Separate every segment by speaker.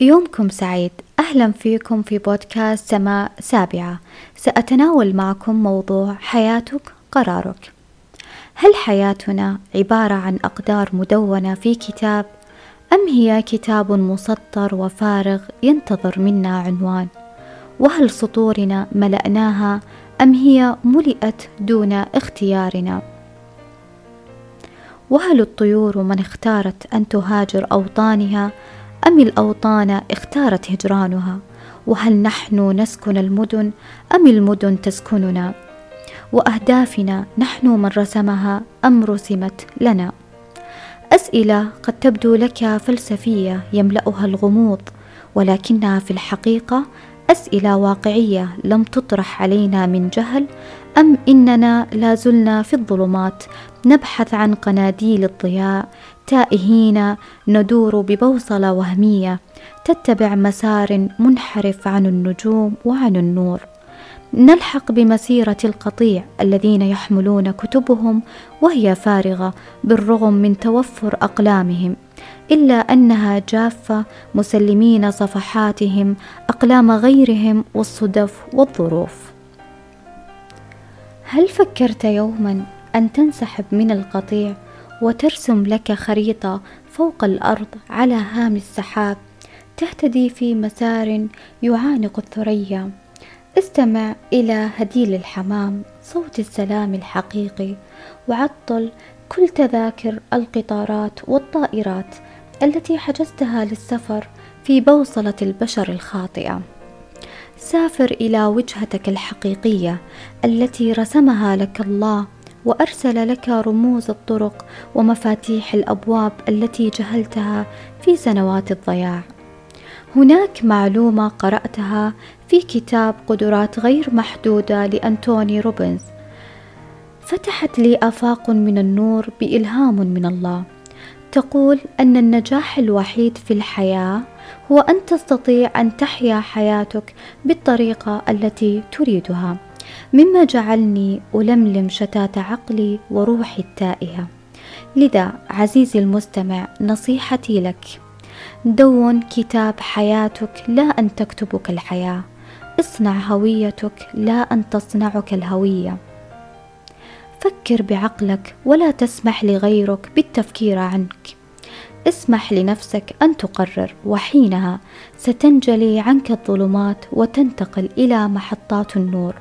Speaker 1: يومكم سعيد. أهلا فيكم في بودكاست سماء سابعة. سأتناول معكم موضوع حياتك قرارك. هل حياتنا عبارة عن أقدار مدونة في كتاب أم هي كتاب مسطر وفارغ ينتظر منا عنوان؟ وهل سطورنا ملأناها أم هي ملئت دون اختيارنا؟ وهل الطيور من اختارت أن تهاجر أوطانها أم الأوطان اختارت هجرانها؟ وهل نحن نسكن المدن أم المدن تسكننا؟ وأهدافنا نحن من رسمها أم رسمت لنا؟ أسئلة قد تبدو لك فلسفية يملأها الغموض ولكنها في الحقيقة أسئلة واقعية لم تطرح علينا من جهل أم إننا لا زلنا في الظلمات نبحث عن قناديل الضياء تائهين ندور ببوصلة وهمية تتبع مسار منحرف عن النجوم وعن النور. نلحق بمسيرة القطيع الذين يحملون كتبهم وهي فارغة بالرغم من توفر أقلامهم إلا أنها جافة مسلمين صفحاتهم أقلام غيرهم والصدف والظروف. هل فكرت يوما أن تنسحب من القطيع وترسم لك خريطة فوق الأرض على هام السحاب تهتدي في مسار يعانق الثريا؟ استمع إلى هديل الحمام صوت السلام الحقيقي وعطل كل تذاكر القطارات والطائرات التي حجزتها للسفر في بوصلة البشر الخاطئة. سافر إلى وجهتك الحقيقية التي رسمها لك الله وأرسل لك رموز الطرق ومفاتيح الأبواب التي جهلتها في سنوات الضياع. هناك معلومة قرأتها في كتاب قدرات غير محدودة لأنتوني روبنز. فتحت لي آفاق من النور بإلهام من الله. تقول أن النجاح الوحيد في الحياة هو أن تستطيع أن تحيا حياتك بالطريقة التي تريدها. مما جعلني ألملم شتات عقلي وروحي التائهة. لذا عزيزي المستمع نصيحتي لك. دون كتاب حياتك لا أن تكتبك الحياة. اصنع هويتك لا أن تصنعك الهوية. فكر بعقلك ولا تسمح لغيرك بالتفكير عنك. اسمح لنفسك أن تقرر وحينها ستنجلي عنك الظلمات وتنتقل إلى محطات النور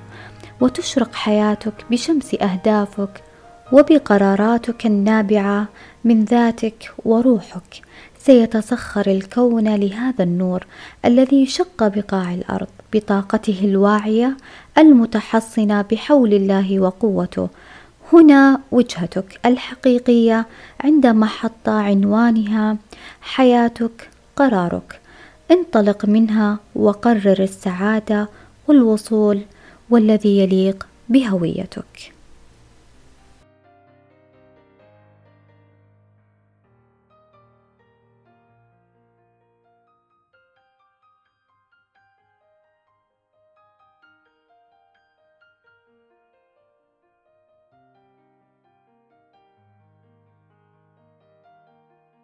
Speaker 1: وتشرق حياتك بشمس أهدافك وبقراراتك النابعة من ذاتك وروحك. سيتسخر الكون لهذا النور الذي شق بقاع الأرض بطاقته الواعية المتحصنة بحول الله وقوته هنا وجهتك الحقيقية عند محطة عنوانها حياتك قرارك. انطلق منها وقرر السعادة والوصول والذي يليق بهويتك.